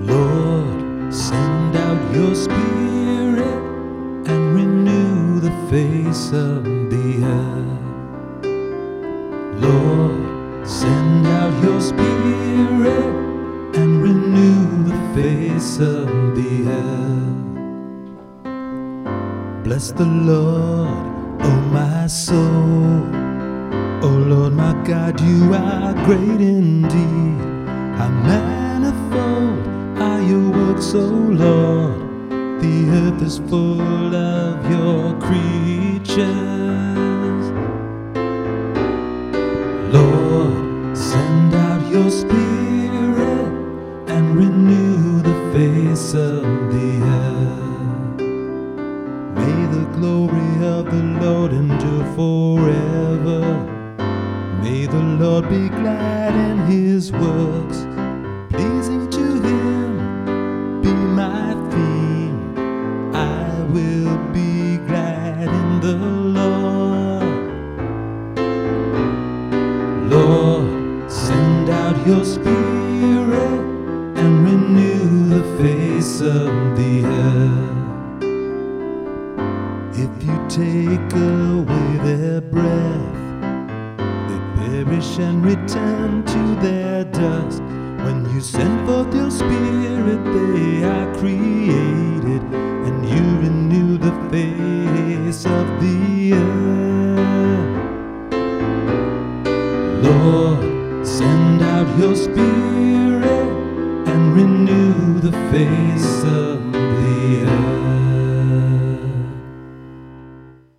Lord, send out your spirit and renew the face of the earth. Lord, send out your spirit and renew the face of the earth. Bless the Lord, oh my soul. Oh Lord, my God, you are great in works, oh Lord. The earth is full of your creatures. Lord, send out your spirit and renew the face of the earth. May the glory of the Lord endure forever. May the Lord be glad in his works, my theme. I will be glad in the Lord. Lord, send out your spirit and renew the face of the earth. If you take away their breath, they perish and return to their dust. When you send forth your spirit, they are created, and you renew the face of the earth. Lord, send out your spirit and renew the face